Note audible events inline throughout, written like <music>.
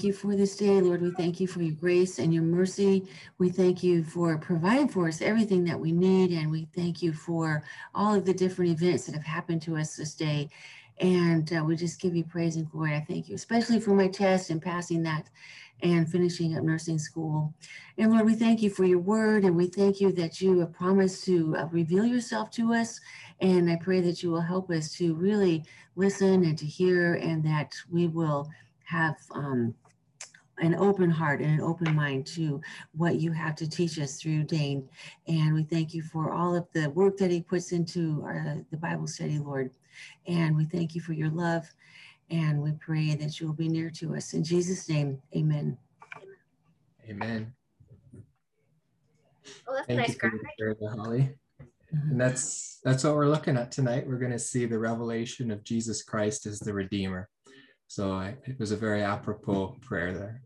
thank you for this day, Lord. We thank you for your grace and your mercy. We thank you for providing for us everything that we need. And we thank you for all of the different events that have happened to us this day. And uh, we just give you praise and glory. I thank you, especially for my test and passing that and finishing up nursing school. And Lord, we thank you for your word. And we thank you that you have promised to uh, reveal yourself to us. And I pray that you will help us to really listen and to hear, and that we will have um, an open heart and an open mind to what you have to teach us through Dane. And we thank you for all of the work that he puts into our, the Bible study, Lord. And we thank you for your love. And we pray that you will be near to us. In Jesus' name, amen. Amen. Oh, that's Thank nice you graphic. Holly. And mm-hmm. that's that's what we're looking at tonight. We're going to see the revelation of Jesus Christ as the Redeemer. So I, it was a very apropos prayer there.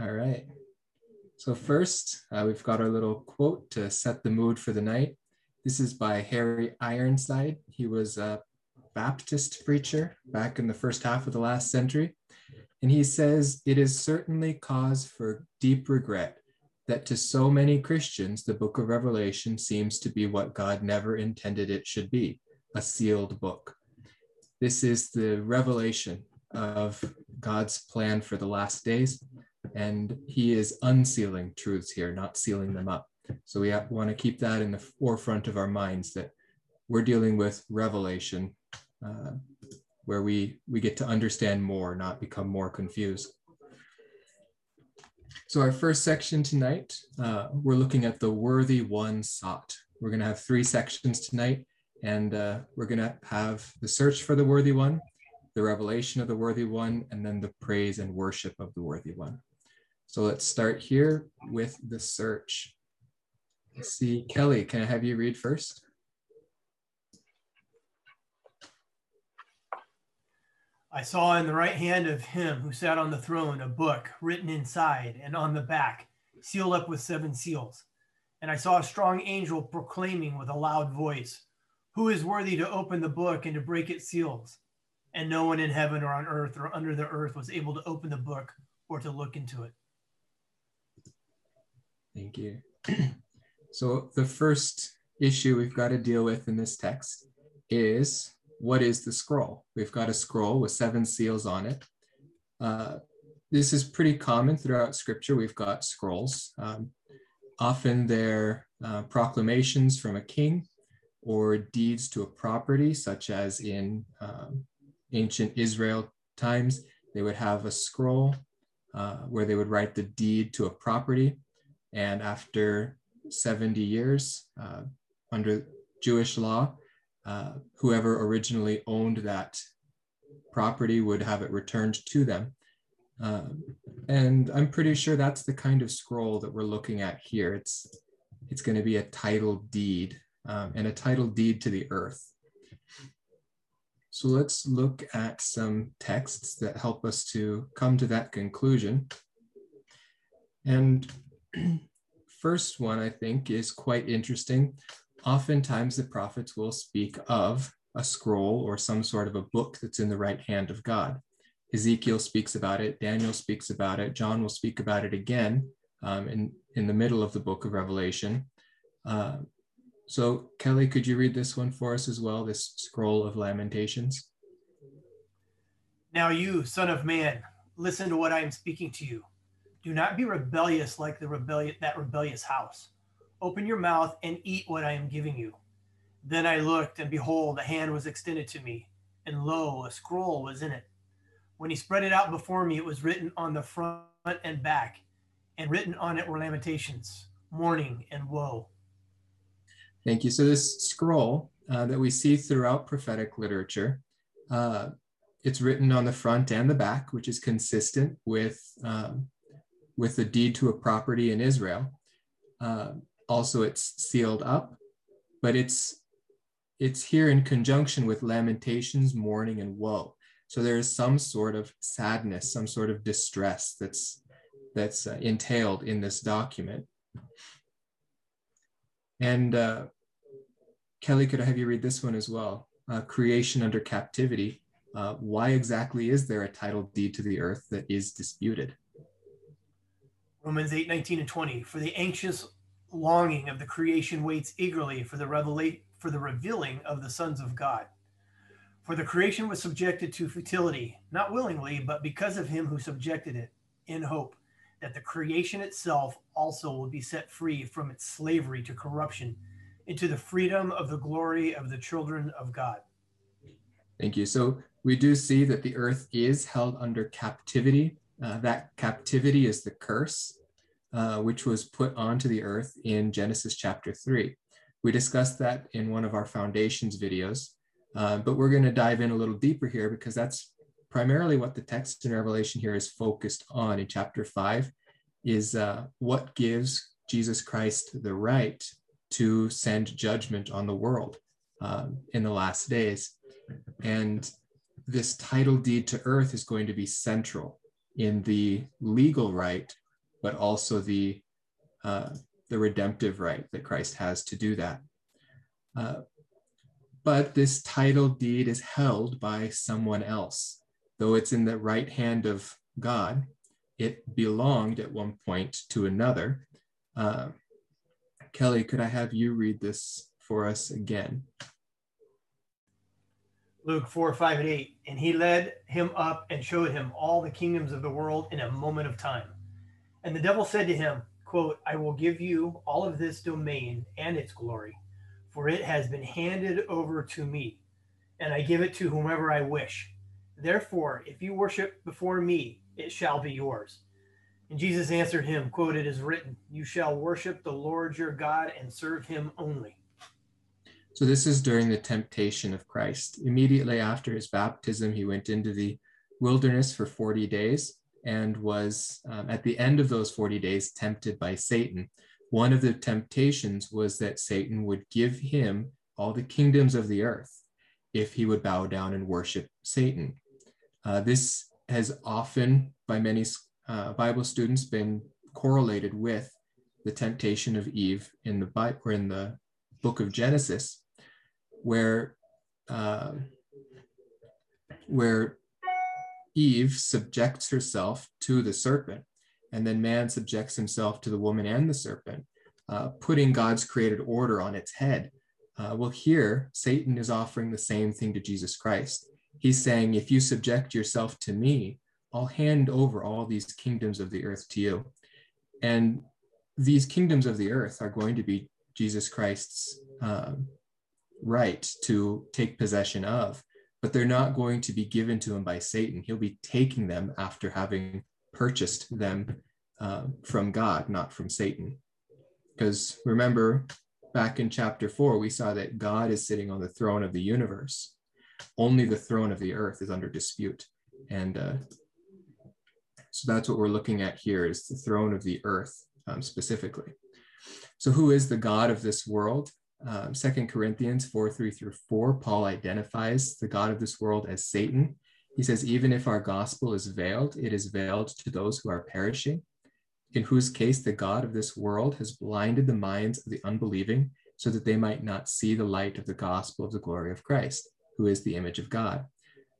All right. So first, uh, we've got our little quote to set the mood for the night. This is by Harry Ironside. He was a Baptist preacher back in the first half of the last century. And he says, It is certainly cause for deep regret that to so many Christians, the book of Revelation seems to be what God never intended it should be a sealed book. This is the revelation of God's plan for the last days. And he is unsealing truths here, not sealing them up. So we want to keep that in the forefront of our minds that we're dealing with revelation, uh, where we, we get to understand more, not become more confused. So our first section tonight, uh, we're looking at the worthy one sought. We're going to have three sections tonight, and uh, we're going to have the search for the worthy one, the revelation of the worthy one, and then the praise and worship of the worthy one. So let's start here with the search. Let's see, Kelly, can I have you read first? I saw in the right hand of him who sat on the throne a book written inside and on the back, sealed up with seven seals. And I saw a strong angel proclaiming with a loud voice, Who is worthy to open the book and to break its seals? And no one in heaven or on earth or under the earth was able to open the book or to look into it. Thank you. <clears throat> so the first issue we've got to deal with in this text is what is the scroll? We've got a scroll with seven seals on it. Uh, this is pretty common throughout scripture. We've got scrolls. Um, often they're uh, proclamations from a king or deeds to a property, such as in um, ancient Israel times, they would have a scroll uh, where they would write the deed to a property. And after 70 years, uh, under Jewish law, uh, whoever originally owned that property would have it returned to them. Um, and I'm pretty sure that's the kind of scroll that we're looking at here. It's, it's going to be a title deed um, and a title deed to the earth. So let's look at some texts that help us to come to that conclusion. And <clears throat> first one, I think, is quite interesting. Oftentimes, the prophets will speak of a scroll or some sort of a book that's in the right hand of God. Ezekiel speaks about it, Daniel speaks about it, John will speak about it again um, in, in the middle of the book of Revelation. Uh, so, Kelly, could you read this one for us as well, this scroll of Lamentations? Now, you, son of man, listen to what I am speaking to you. Do not be rebellious like the rebellion that rebellious house. Open your mouth and eat what I am giving you. Then I looked, and behold, a hand was extended to me, and lo, a scroll was in it. When he spread it out before me, it was written on the front and back, and written on it were lamentations, mourning, and woe. Thank you. So this scroll uh, that we see throughout prophetic literature, uh, it's written on the front and the back, which is consistent with um, with the deed to a property in Israel. Uh, also, it's sealed up, but it's it's here in conjunction with lamentations, mourning, and woe. So there is some sort of sadness, some sort of distress that's that's uh, entailed in this document. And uh, Kelly, could I have you read this one as well? Uh, creation under captivity. uh, why exactly is there a title deed to the earth that is disputed? Romans 8, 19 and 20. For the anxious longing of the creation waits eagerly for the revelate for the revealing of the sons of God. For the creation was subjected to futility, not willingly, but because of him who subjected it, in hope that the creation itself also will be set free from its slavery to corruption into the freedom of the glory of the children of God. Thank you. So we do see that the earth is held under captivity. Uh, that captivity is the curse, uh, which was put onto the earth in Genesis chapter 3. We discussed that in one of our foundations videos, uh, but we're going to dive in a little deeper here because that's primarily what the text in Revelation here is focused on in chapter 5 is uh, what gives Jesus Christ the right to send judgment on the world um, in the last days. And this title deed to earth is going to be central in the legal right, but also the uh, the redemptive right that Christ has to do that. Uh, but this title deed is held by someone else. Though it's in the right hand of God, it belonged at one point to another. Uh, Kelly, could I have you read this for us again? Luke 4, 5, and 8. And he led him up and showed him all the kingdoms of the world in a moment of time. And the devil said to him, quote, I will give you all of this domain and its glory, for it has been handed over to me, and I give it to whomever I wish. Therefore, if you worship before me, it shall be yours. And Jesus answered him, quote, It is written, You shall worship the Lord your God and serve him only. So this is during the temptation of Christ. Immediately after his baptism, he went into the wilderness for 40 days and was um, at the end of those 40 days tempted by Satan. One of the temptations was that Satan would give him all the kingdoms of the earth if he would bow down and worship Satan. Uh, this has often, by many uh, Bible students, been correlated with the temptation of Eve in the Bible or in the book of Genesis, where uh, where Eve subjects herself to the serpent, and then man subjects himself to the woman and the serpent, uh, putting God's created order on its head. Uh, well, here, Satan is offering the same thing to Jesus Christ. He's saying, if you subject yourself to me, I'll hand over all these kingdoms of the earth to you. And these kingdoms of the earth are going to be Jesus Christ's uh, right to take possession of but they're not going to be given to him by Satan. He'll be taking them after having purchased them uh, from God, not from Satan. Because remember, back in chapter four, we saw that God is sitting on the throne of the universe. Only the throne of the earth is under dispute. And uh, so that's what we're looking at here is the throne of the earth um, specifically. So who is the God of this world? Um, 2 Corinthians 4 3 through 4, Paul identifies the God of this world as Satan. He says, Even if our gospel is veiled, it is veiled to those who are perishing, in whose case the God of this world has blinded the minds of the unbelieving, so that they might not see the light of the gospel of the glory of Christ, who is the image of God.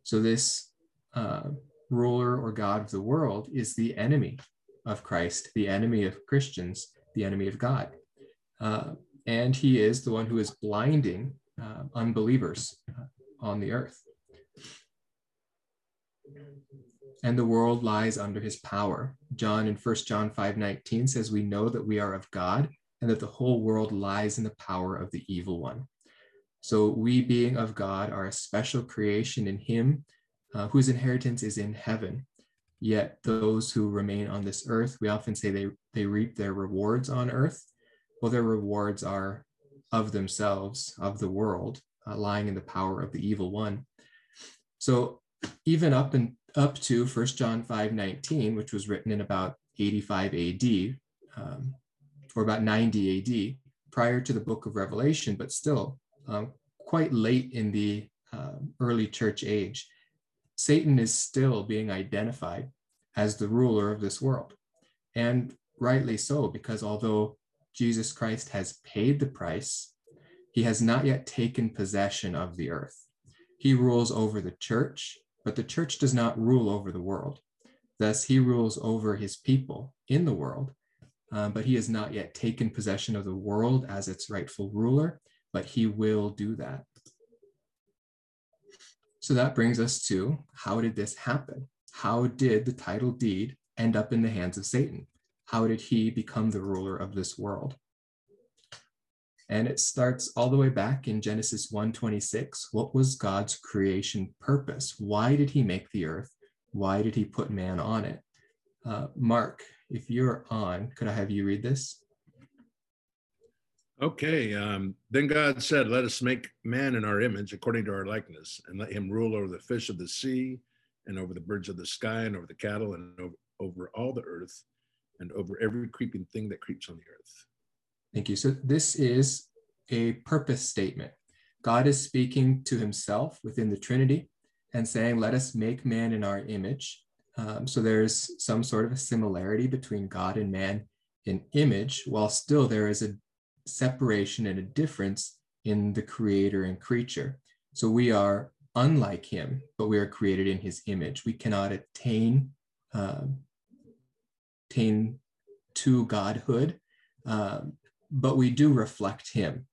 So, this uh, ruler or God of the world is the enemy of Christ, the enemy of Christians, the enemy of God. Uh, and he is the one who is blinding uh, unbelievers uh, on the earth. And the world lies under his power. John in 1 John 5 19 says, We know that we are of God and that the whole world lies in the power of the evil one. So, we being of God are a special creation in him uh, whose inheritance is in heaven. Yet, those who remain on this earth, we often say they, they reap their rewards on earth well, their rewards are of themselves, of the world, uh, lying in the power of the evil one. So even up and up to 1 John 5 19, which was written in about 85 AD, um, or about 90 AD, prior to the book of Revelation, but still um, quite late in the uh, early church age, Satan is still being identified as the ruler of this world. And rightly so, because although Jesus Christ has paid the price. He has not yet taken possession of the earth. He rules over the church, but the church does not rule over the world. Thus, he rules over his people in the world, uh, but he has not yet taken possession of the world as its rightful ruler, but he will do that. So that brings us to how did this happen? How did the title deed end up in the hands of Satan? How did he become the ruler of this world? And it starts all the way back in Genesis 1:26. What was God's creation purpose? Why did he make the earth? Why did he put man on it? Uh, Mark, if you're on, could I have you read this? Okay. Um, then God said, Let us make man in our image according to our likeness, and let him rule over the fish of the sea, and over the birds of the sky, and over the cattle, and over, over all the earth, and over every creeping thing that creeps on the earth. Thank you. So this is a purpose statement. God is speaking to himself within the Trinity and saying, Let us make man in our image. Um, so there's some sort of a similarity between God and man in image, while still there is a separation and a difference in the creator and creature. So we are unlike him, but we are created in his image. We cannot attain, uh, attain to godhood, um, but we do reflect him.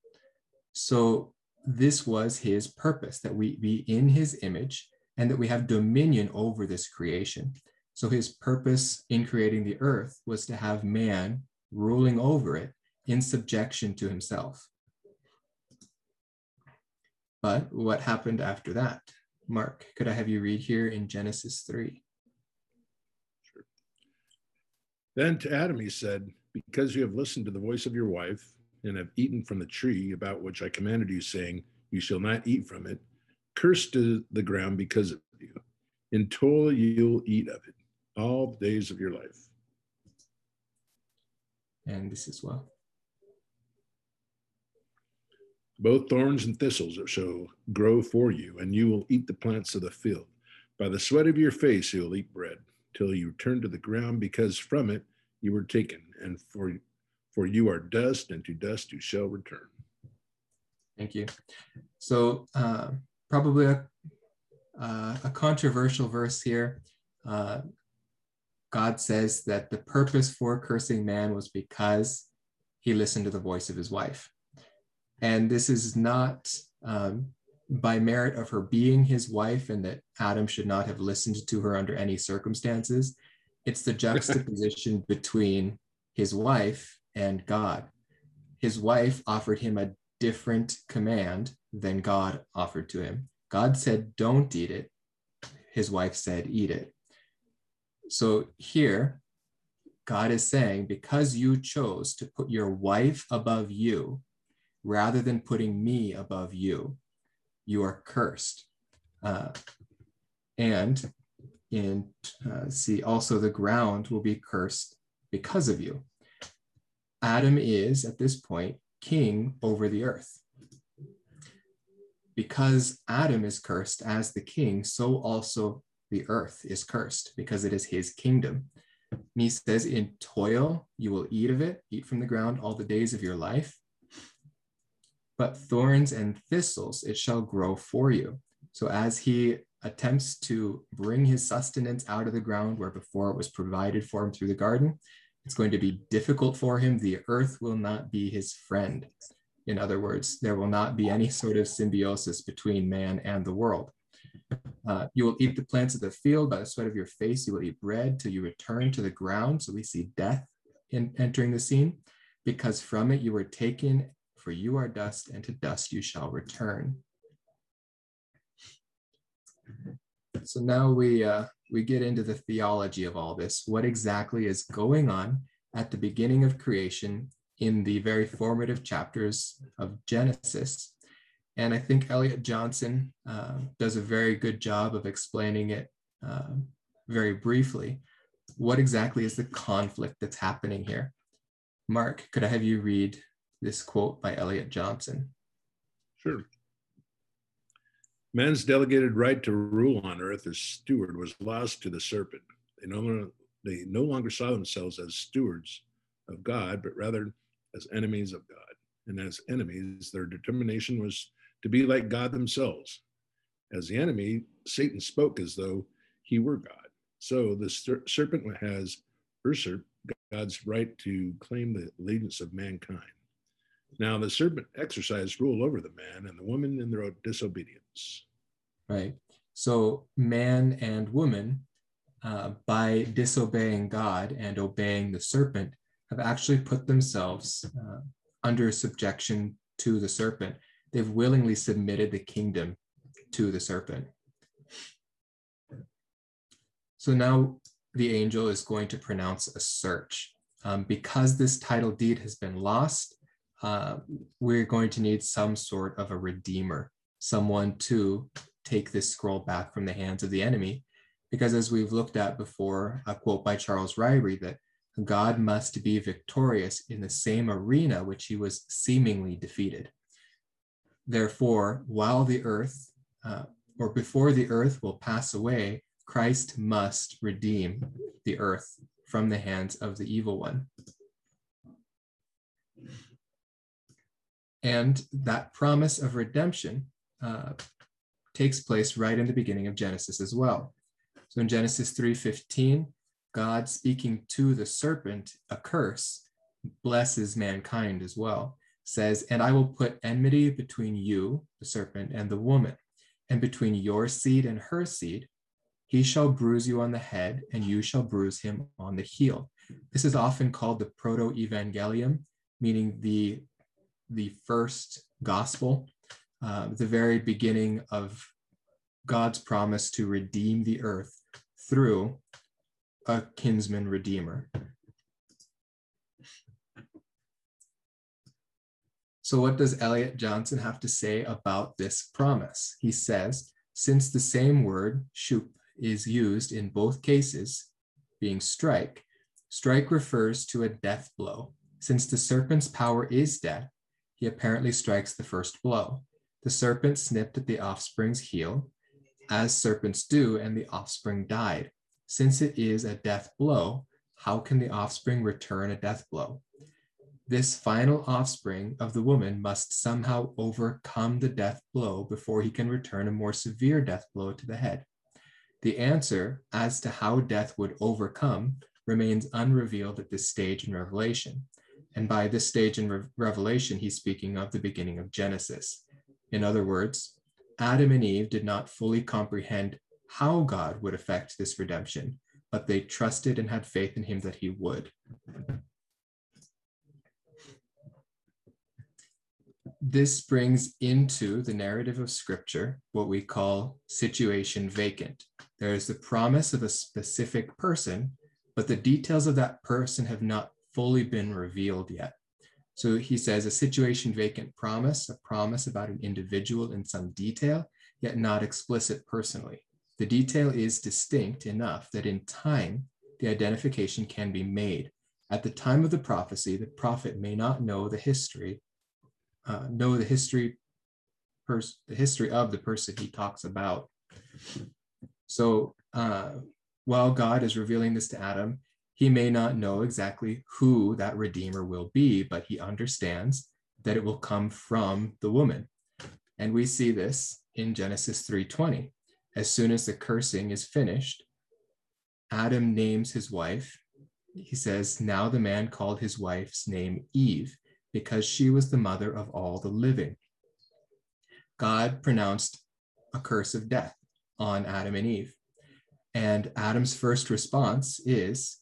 So this was his purpose that we be in his image and that we have dominion over this creation. So his purpose in creating the earth was to have man ruling over it in subjection to himself. But what happened after that? Mark, could I have you read here in Genesis 3? Sure. Then to Adam he said, Because you have listened to the voice of your wife and have eaten from the tree about which I commanded you, saying, You shall not eat from it, cursed to the ground because of you. In toil you'll eat of it all the days of your life. And this as well. Both thorns and thistles shall grow for you, and you will eat the plants of the field. By the sweat of your face you will eat bread, till you return to the ground, because from it you were taken, and for for you are dust, and to dust you shall return. Thank you. So uh, probably a, uh, a controversial verse here. Uh, God says that the purpose for cursing man was because he listened to the voice of his wife. And this is not um, by merit of her being his wife and that Adam should not have listened to her under any circumstances. It's the juxtaposition <laughs> between his wife and God. His wife offered him a different command than God offered to him. God said, Don't eat it. His wife said, Eat it. So here, God is saying, Because you chose to put your wife above you, rather than putting me above you, you are cursed. Uh, and in uh, see also the ground will be cursed because of you. Adam is at this point king over the earth. Because Adam is cursed as the king, so also the earth is cursed because it is his kingdom. And he says, In toil you will eat of it, eat from the ground all the days of your life but thorns and thistles it shall grow for you. So as he attempts to bring his sustenance out of the ground where before it was provided for him through the garden, it's going to be difficult for him. The earth will not be his friend. In other words, there will not be any sort of symbiosis between man and the world. Uh, you will eat the plants of the field by the sweat of your face. You will eat bread till you return to the ground. So we see death in entering the scene because from it you were taken for you are dust, and to dust you shall return. So now we uh, we get into the theology of all this. What exactly is going on at the beginning of creation in the very formative chapters of Genesis? And I think Elliot Johnson uh, does a very good job of explaining it uh, very briefly. What exactly is the conflict that's happening here? Mark, could I have you read this quote by Elliot Johnson. Sure. Man's delegated right to rule on earth as steward was lost to the serpent. They no, longer, they no longer saw themselves as stewards of God, but rather as enemies of God. And as enemies, their determination was to be like God themselves. As the enemy, Satan spoke as though he were God. So the ser- serpent has usurped God's right to claim the allegiance of mankind. Now the serpent exercised rule over the man and the woman in their disobedience. Right. So man and woman, uh, by disobeying God and obeying the serpent, have actually put themselves uh, under subjection to the serpent. They've willingly submitted the kingdom to the serpent. So now the angel is going to pronounce a search. Um, because this title deed has been lost, uh, we're going to need some sort of a redeemer, someone to take this scroll back from the hands of the enemy. Because as we've looked at before, a quote by Charles Ryrie that God must be victorious in the same arena which he was seemingly defeated. Therefore, while the earth, uh, or before the earth will pass away, Christ must redeem the earth from the hands of the evil one. And that promise of redemption uh, takes place right in the beginning of Genesis as well. So in Genesis 3:15, God speaking to the serpent a curse blesses mankind as well. Says, "And I will put enmity between you, the serpent, and the woman, and between your seed and her seed. He shall bruise you on the head, and you shall bruise him on the heel." This is often called the proto-evangelium, meaning the the first gospel, uh, the very beginning of God's promise to redeem the earth through a kinsman redeemer. So, what does Elliot Johnson have to say about this promise? He says, since the same word, is used in both cases, being strike, strike refers to a death blow. Since the serpent's power is death, he apparently strikes the first blow. The serpent snipped at the offspring's heel, as serpents do, and the offspring died. Since it is a death blow, how can the offspring return a death blow? This final offspring of the woman must somehow overcome the death blow before he can return a more severe death blow to the head. The answer as to how death would overcome remains unrevealed at this stage in Revelation. And by this stage in Re- Revelation, he's speaking of the beginning of Genesis. In other words, Adam and Eve did not fully comprehend how God would effect this redemption, but they trusted and had faith in him that he would. This brings into the narrative of scripture what we call situation vacant. There is the promise of a specific person, but the details of that person have not fully been revealed yet. So he says a situation vacant promise, a promise about an individual in some detail, yet not explicit personally. The detail is distinct enough that in time, the identification can be made. At the time of the prophecy, the prophet may not know the history, uh, know the history, pers- the history of the person he talks about. So uh, while God is revealing this to Adam, he may not know exactly who that redeemer will be, but he understands that it will come from the woman. And we see this in Genesis 3:20 as soon as the cursing is finished, Adam names his wife. He says, Now the man called his wife's name Eve, because she was the mother of all the living. God pronounced a curse of death on Adam and Eve. And Adam's first response is,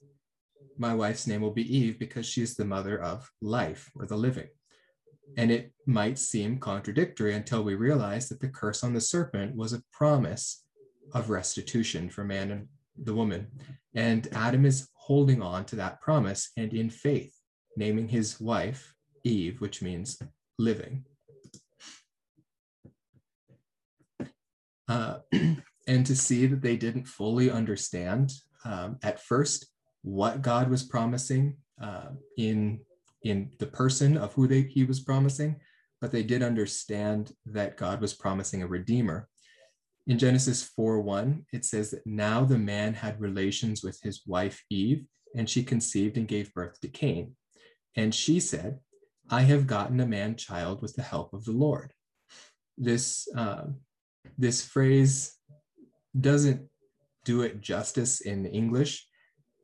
My wife's name will be Eve because she is the mother of life or the living. And it might seem contradictory until we realize that the curse on the serpent was a promise of restitution for man and the woman. And Adam is holding on to that promise and in faith, naming his wife Eve, which means living. Uh, <clears throat> and to see that they didn't fully understand um, at first what God was promising uh, in in the person of who they, he was promising, but they did understand that God was promising a redeemer. In Genesis 4 1, it says that now the man had relations with his wife Eve, and she conceived and gave birth to Cain. And she said, I have gotten a man child with the help of the Lord. This, uh, this phrase doesn't do it justice in English.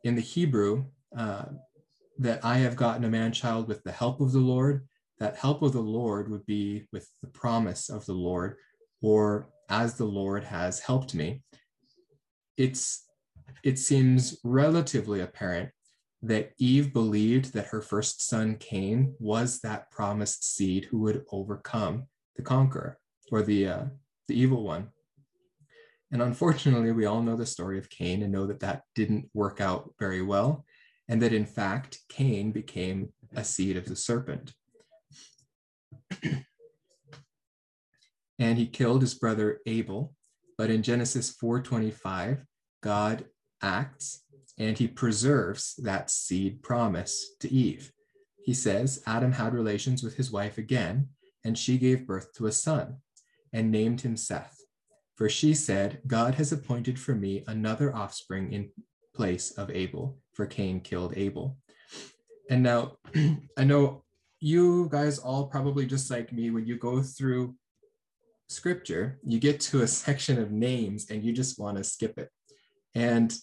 In the Hebrew, uh, that I have gotten a man child with the help of the Lord, that help of the Lord would be with the promise of the Lord, or as the Lord has helped me. It's it seems relatively apparent that Eve believed that her first son Cain was that promised seed who would overcome the conqueror or the uh, the evil one. And unfortunately, we all know the story of Cain and know that that didn't work out very well, and that in fact, Cain became a seed of the serpent. and he killed his brother Abel. But in Genesis 4:25, God acts and he preserves that seed promise to Eve. He says Adam had relations with his wife again, and she gave birth to a son and named him Seth. For she said, God has appointed for me another offspring in place of Abel, for Cain killed Abel. And now <clears throat> I know you guys all probably just like me, when you go through scripture, you get to a <laughs> section of names and you just want to skip it. And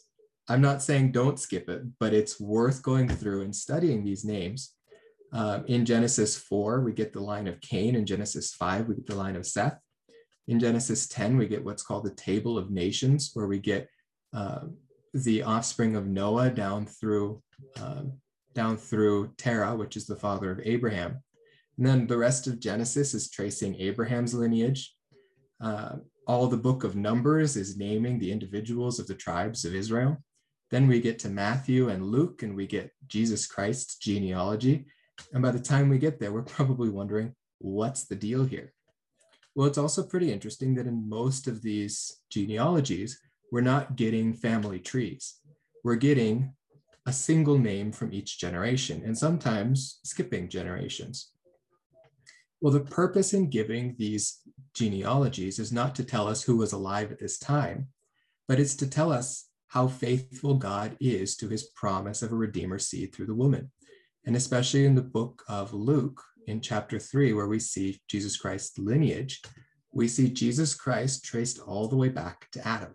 I'm not saying don't skip it, but it's worth going through and studying these names. Uh, in Genesis 4, we get the line of Cain. In Genesis 5, we get the line of Seth. In Genesis 10, we get what's called the Table of Nations, where we get uh, the offspring of Noah down through uh, down through Terah, which is the father of Abraham. And then the rest of Genesis is tracing Abraham's lineage. Uh, all the book of Numbers is naming the individuals of the tribes of Israel. Then we get to Matthew and Luke, and we get Jesus Christ's genealogy. And by the time we get there, we're probably wondering, what's the deal here? Well, it's also pretty interesting that in most of these genealogies, we're not getting family trees. We're getting a single name from each generation, and sometimes skipping generations. Well, the purpose in giving these genealogies is not to tell us who was alive at this time, but it's to tell us how faithful God is to his promise of a Redeemer seed through the woman. And especially in the book of Luke, in chapter 3, where we see Jesus Christ's lineage, we see Jesus Christ traced all the way back to Adam,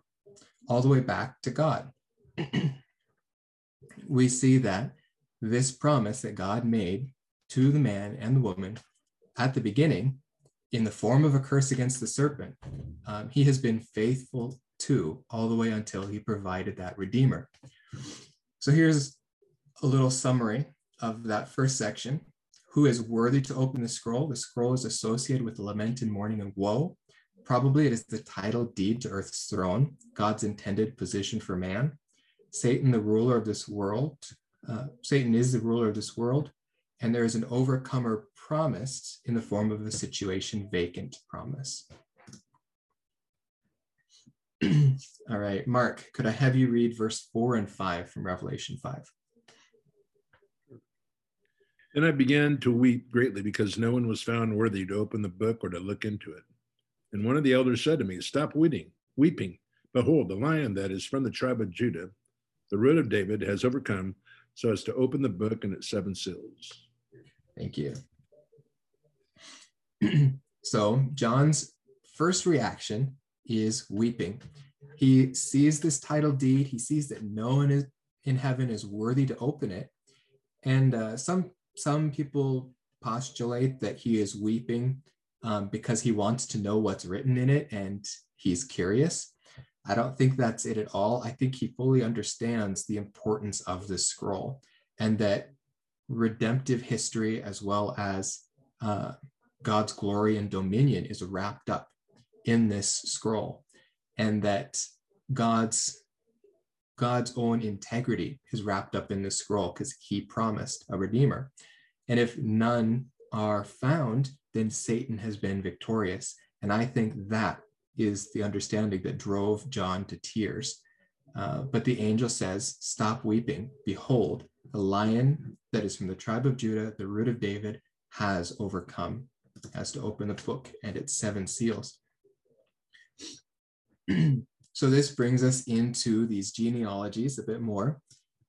all the way back to God. <clears throat> we see that this promise that God made to the man and the woman at the beginning, in the form of a curse against the serpent, um, he has been faithful to all the way until he provided that Redeemer. So here's a little summary of that first section who is worthy to open the scroll. The scroll is associated with lament and mourning and woe. Probably it is the title deed to Earth's throne, God's intended position for man. Satan, the ruler of this world, uh, Satan is the ruler of this world, and there is an overcomer promised in the form of the situation vacant promise. <clears throat> All right, Mark, could I have you read verse 4 and 5 from Revelation 5? Then I began to weep greatly because no one was found worthy to open the book or to look into it. And one of the elders said to me, Stop weeping, weeping. Behold, the lion that is from the tribe of Judah, the root of David, has overcome so as to open the book and its seven seals. Thank you. <clears throat> so, John's first reaction is weeping. He sees this title deed, he sees that no one is in heaven is worthy to open it. And uh, some some people postulate that he is weeping um, because he wants to know what's written in it and he's curious. I don't think that's it at all. I think he fully understands the importance of this scroll and that redemptive history, as well as uh, God's glory and dominion, is wrapped up in this scroll, and that God's God's own integrity is wrapped up in this scroll because he promised a redeemer. And if none are found, then Satan has been victorious. And I think that is the understanding that drove John to tears. Uh, but the angel says, Stop weeping. Behold, the lion that is from the tribe of Judah, the root of David, has overcome, has to open the book and its seven seals. <clears throat> So this brings us into these genealogies a bit more.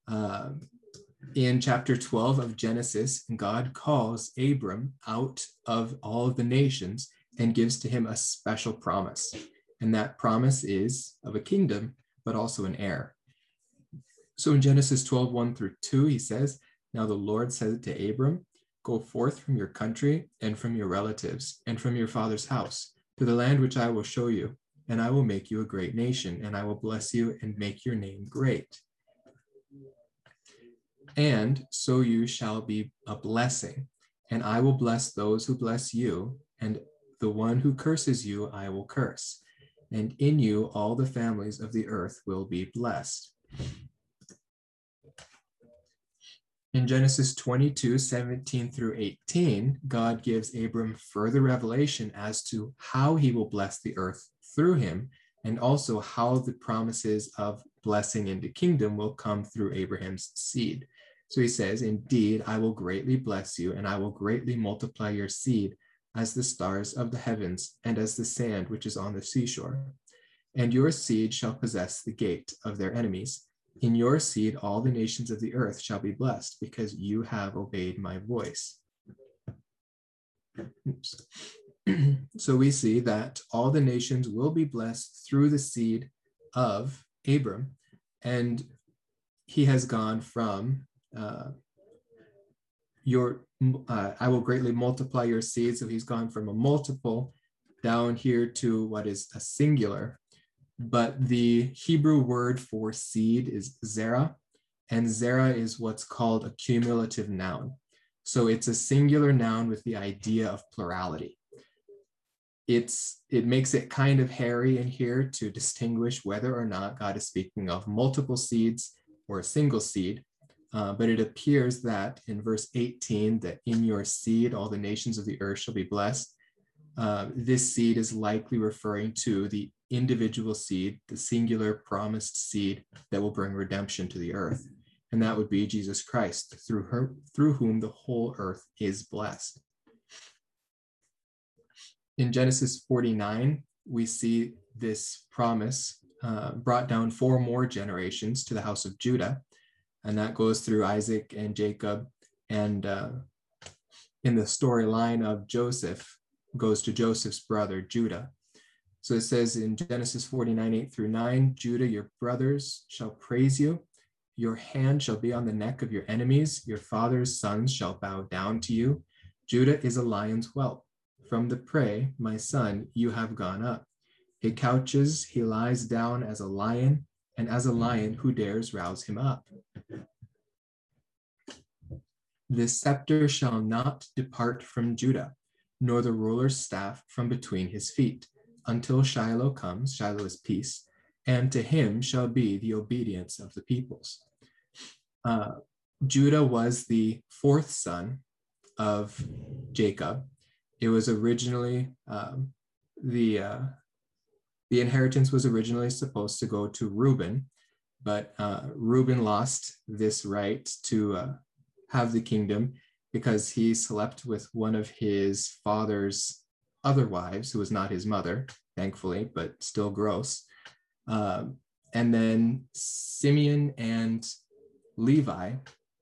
Um, in chapter 12 of Genesis, God calls Abram out of all of the nations and gives to him a special promise. And that promise is of a kingdom, but also an heir. So in Genesis 12, 1 through 2, he says, Now the Lord said to Abram, Go forth from your country and from your relatives and from your father's house to the land which I will show you, and I will make you a great nation, and I will bless you and make your name great. And so you shall be a blessing, and I will bless those who bless you, and the one who curses you I will curse. And in you all the families of the earth will be blessed. In Genesis 22, 17 through 18, God gives Abram further revelation as to how he will bless the earth through him, and also how the promises of blessing into kingdom will come through Abraham's seed. So he says, Indeed, I will greatly bless you, and I will greatly multiply your seed as the stars of the heavens, and as the sand which is on the seashore. And your seed shall possess the gate of their enemies in your seed, all the nations of the earth shall be blessed because you have obeyed my voice. <clears throat> so we see that all the nations will be blessed through the seed of Abram. And he has gone from uh, your, uh, I will greatly multiply your seed. So he's gone from a multiple down here to what is a singular but the Hebrew word for seed is zera, and zera is what's called a cumulative noun. So it's a singular noun with the idea of plurality. It's it makes it kind of hairy in here to distinguish whether or not God is speaking of multiple seeds or a single seed. Uh, but it appears that in verse 18 that in your seed all the nations of the earth shall be blessed. Uh, this seed is likely referring to the individual seed, the singular promised seed that will bring redemption to the earth. And that would be Jesus Christ, through her, through whom the whole earth is blessed. In Genesis 49, we see this promise uh, brought down four more generations to the house of Judah. And that goes through Isaac and Jacob. And uh, in the storyline of Joseph, goes to Joseph's brother, Judah. So it says in Genesis 49, 8 through 9, Judah, your brothers shall praise you. Your hand shall be on the neck of your enemies. Your father's sons shall bow down to you. Judah is a lion's whelp. From the prey, my son, you have gone up. He couches, he lies down as a lion, and as a lion, who dares rouse him up? The scepter shall not depart from Judah, nor the ruler's staff from between his feet until Shiloh comes, Shiloh is peace, and to him shall be the obedience of the peoples. Uh, Judah was the fourth son of Jacob. It was originally um, the uh, the inheritance was originally supposed to go to Reuben, but uh, Reuben lost this right to uh, have the kingdom because he slept with one of his father's other wives, who was not his mother, thankfully, but still gross. Um, and then Simeon and Levi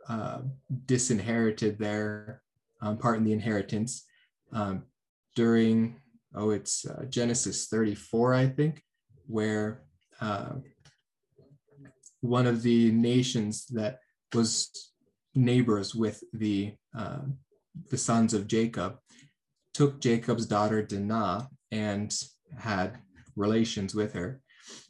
uh, disinherited their um, part in the inheritance um, during, oh, it's uh, Genesis 34, I think, where uh, one of the nations that was neighbors with the uh, the sons of Jacob took Jacob's daughter Dinah and had relations with her.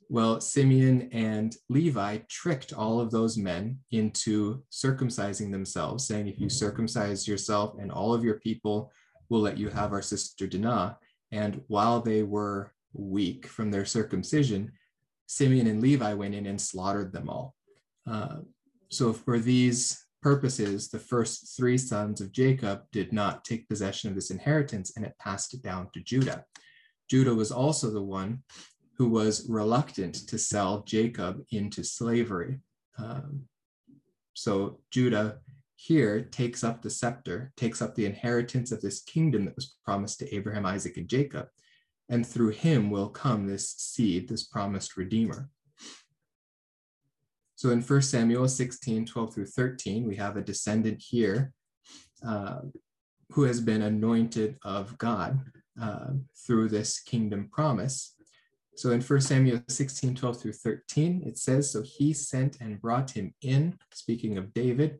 Well, Simeon and Levi tricked all of those men into circumcising themselves, saying, If you circumcise yourself and all of your people, will let you have our sister Dinah. And while they were weak from their circumcision, Simeon and Levi went in and slaughtered them all. Uh, so, for these purposes, the first three sons of Jacob did not take possession of this inheritance and it passed it down to Judah. Judah was also the one who was reluctant to sell Jacob into slavery. Um, so Judah here takes up the scepter, takes up the inheritance of this kingdom that was promised to Abraham, Isaac, and Jacob. And through him will come this seed, this promised redeemer. So in 1 Samuel 16, 12 through 13, we have a descendant here uh, who has been anointed of God uh, through this kingdom promise. So in 1 Samuel 16, 12 through 13, it says, So he sent and brought him in, speaking of David.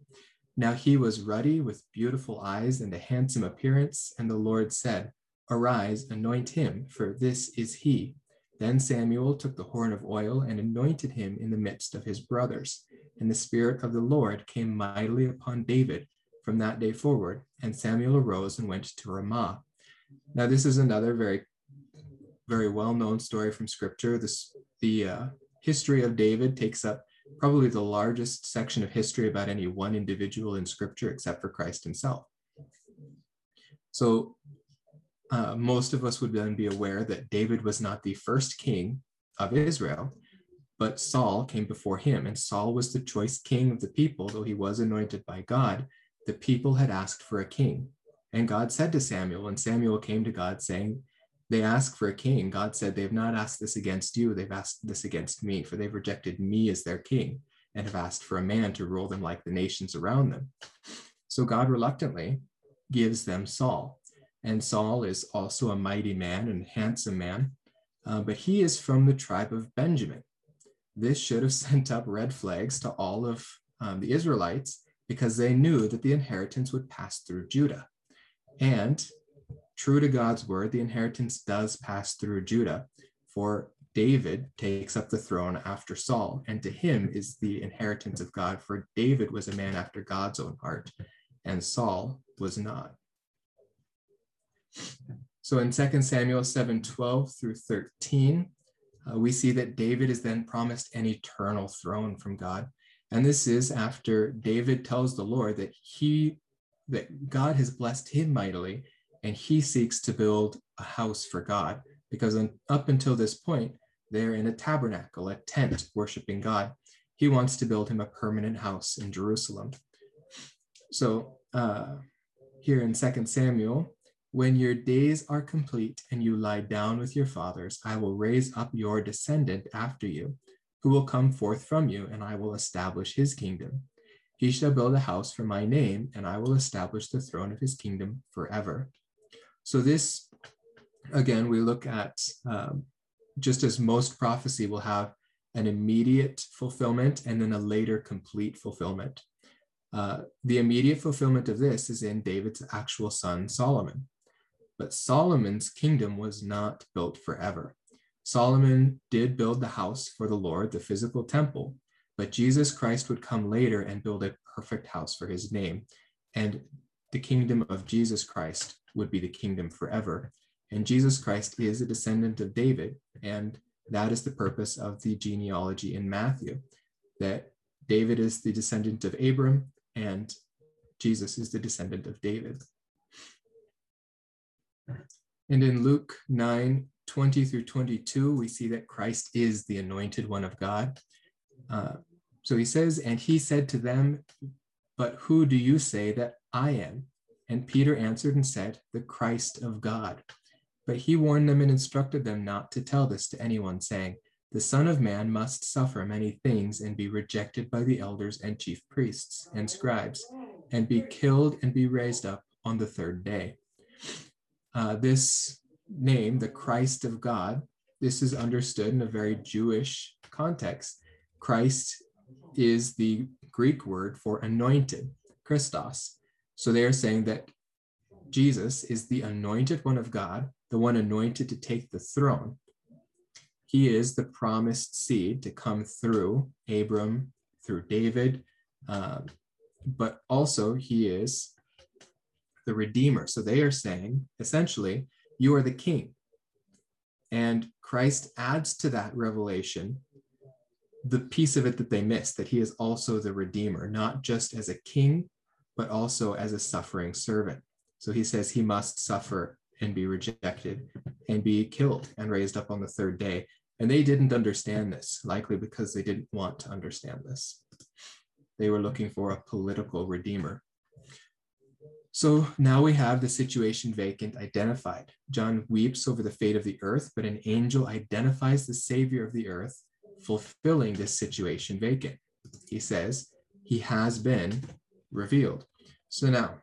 Now he was ruddy with beautiful eyes and a handsome appearance. And the Lord said, Arise, anoint him, for this is he. Then Samuel took the horn of oil and anointed him in the midst of his brothers. And the Spirit of the Lord came mightily upon David from that day forward. And Samuel arose and went to Ramah. Now, this is another very, very well known story from Scripture. This, the uh, history of David takes up probably the largest section of history about any one individual in Scripture except for Christ himself. So, uh, most of us would then be aware that David was not the first king of Israel, but Saul came before him, and Saul was the choice king of the people, though he was anointed by God. The people had asked for a king. And God said to Samuel, and Samuel came to God saying, They ask for a king. God said, They have not asked this against you, they've asked this against me, for they've rejected me as their king and have asked for a man to rule them like the nations around them. So God reluctantly gives them Saul. And Saul is also a mighty man and handsome man, uh, but he is from the tribe of Benjamin. This should have <laughs> sent up red flags to all of um, the Israelites because they knew that the inheritance would pass through Judah. And true to God's word, the inheritance does pass through Judah, for David takes up the throne after Saul, and to him is the inheritance of God, for David was a man after God's own heart, and Saul was not. So in 2 Samuel 7 12 through 13, uh, we see that David is then promised an eternal throne from God. And this is after David tells the Lord that he that God has blessed him mightily, and he seeks to build a house for God. Because up until this point, they're in a tabernacle, a tent, worshiping God. He wants to build him a permanent house in Jerusalem. So uh, here in 2 Samuel, when your days are complete and you lie down with your fathers, I will raise up your descendant after you, who will come forth from you, and I will establish his kingdom. He shall build a house for my name, and I will establish the throne of his kingdom forever. So, this, again, we look at um, just as most prophecy will have an immediate fulfillment and then a later complete fulfillment. Uh, the immediate fulfillment of this is in David's actual son, Solomon. But Solomon's kingdom was not built forever. Solomon did build the house for the Lord, the physical temple, but Jesus Christ would come later and build a perfect house for his name. And the kingdom of Jesus Christ would be the kingdom forever. And Jesus Christ is a descendant of David. And that is the purpose of the genealogy in Matthew that David is the descendant of Abram and Jesus is the descendant of David. And in Luke 9 20 through 22, we see that Christ is the anointed one of God. Uh, so he says, And he said to them, But who do you say that I am? And Peter answered and said, The Christ of God. But he warned them and instructed them not to tell this to anyone, saying, The Son of Man must suffer many things and be rejected by the elders and chief priests and scribes, and be killed and be raised up on the third day. Uh, this name, the Christ of God, this is understood in a very Jewish context. Christ is the Greek word for anointed, Christos. So they are saying that Jesus is the anointed one of God, the one anointed to take the throne. He is the promised seed to come through Abram, through David, uh, but also he is the Redeemer. So they are saying, essentially, you are the king. And Christ adds to that revelation the piece of it that they missed that he is also the Redeemer, not just as a king, but also as a suffering servant. So he says he must suffer and be rejected and be killed and raised up on the third day. And they didn't understand this, likely because they didn't want to understand this. They were looking for a political redeemer. So now we have the situation vacant identified. John weeps over the fate of the earth, but an angel identifies the savior of the earth, fulfilling this situation vacant. He says, He has been revealed. So now,